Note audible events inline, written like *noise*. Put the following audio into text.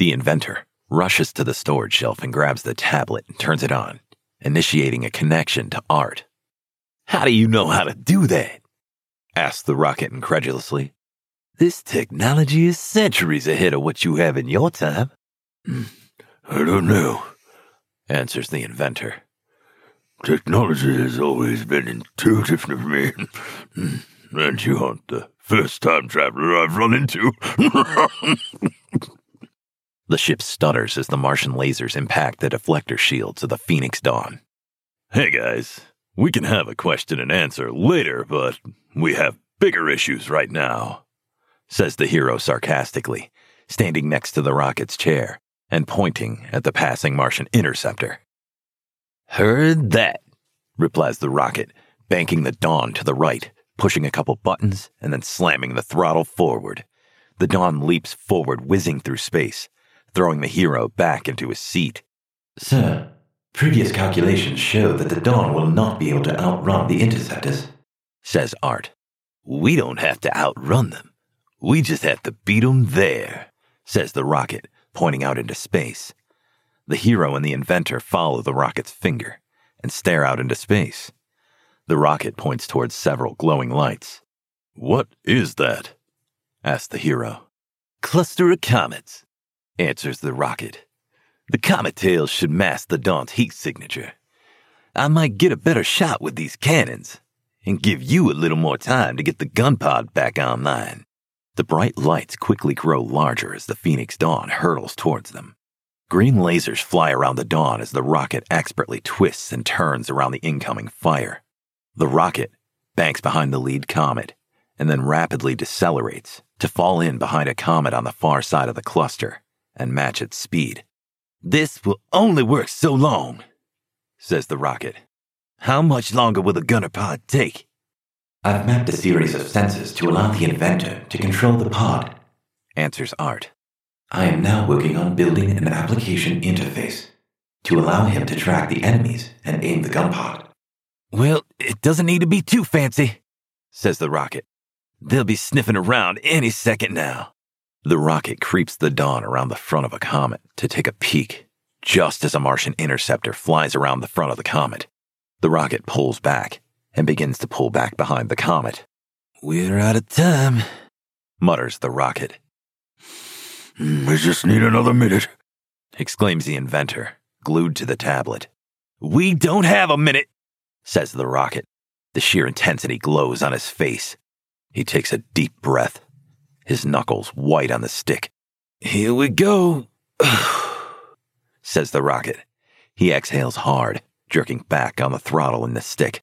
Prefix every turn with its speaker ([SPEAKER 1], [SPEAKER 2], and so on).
[SPEAKER 1] The inventor rushes to the storage shelf and grabs the tablet and turns it on, initiating a connection to Art. How do you know how to do that? asks the rocket incredulously. This technology is centuries ahead of what you have in your time.
[SPEAKER 2] Hmm, I don't know.
[SPEAKER 1] Answers the inventor.
[SPEAKER 2] Technology has always been intuitive to me. And you aren't the first time traveler I've run into. *laughs*
[SPEAKER 1] The ship stutters as the Martian lasers impact the deflector shields of the Phoenix Dawn. Hey guys, we can have a question and answer later, but we have bigger issues right now, says the hero sarcastically, standing next to the rocket's chair and pointing at the passing Martian interceptor. Heard that, replies the rocket, banking the Dawn to the right, pushing a couple buttons, and then slamming the throttle forward. The Dawn leaps forward, whizzing through space, throwing the hero back into his seat. Sir, previous calculations show that the Dawn will not be able to outrun the interceptors, says Art. We don't have to outrun them. We just have to beat 'em there, says the rocket, pointing out into space. The hero and the inventor follow the rocket's finger and stare out into space. The rocket points towards several glowing lights. What is that? asks the hero. Cluster of comets, answers the rocket. The comet tails should mask the Dawn's heat signature. I might get a better shot with these cannons and give you a little more time to get the gun pod back online. The bright lights quickly grow larger as the Phoenix Dawn hurtles towards them. Green lasers fly around the Dawn as the rocket expertly twists and turns around the incoming fire. The rocket banks behind the lead comet and then rapidly decelerates to fall in behind a comet on the far side of the cluster and match its speed. This will only work so long, says the rocket. How much longer will the gunner pod take? I've mapped a series of sensors to allow the inventor to control the pod, answers Art. I am now working on building an application interface to allow him to track the enemies and aim the gun pod. Well, it doesn't need to be too fancy, says the rocket. They'll be sniffing around any second now. The rocket creeps the dawn around the front of a comet to take a peek, just as a Martian interceptor flies around the front of the comet. The rocket pulls back and begins to pull back behind the comet. We're out of time, mutters the rocket.
[SPEAKER 2] Hmm, we just need another minute.
[SPEAKER 1] exclaims the inventor, glued to the tablet. We don't have a minute, says the rocket. The sheer intensity glows on his face. He takes a deep breath, his knuckles white on the stick. Here we go, *sighs* says the rocket. He exhales hard, jerking back on the throttle and the stick.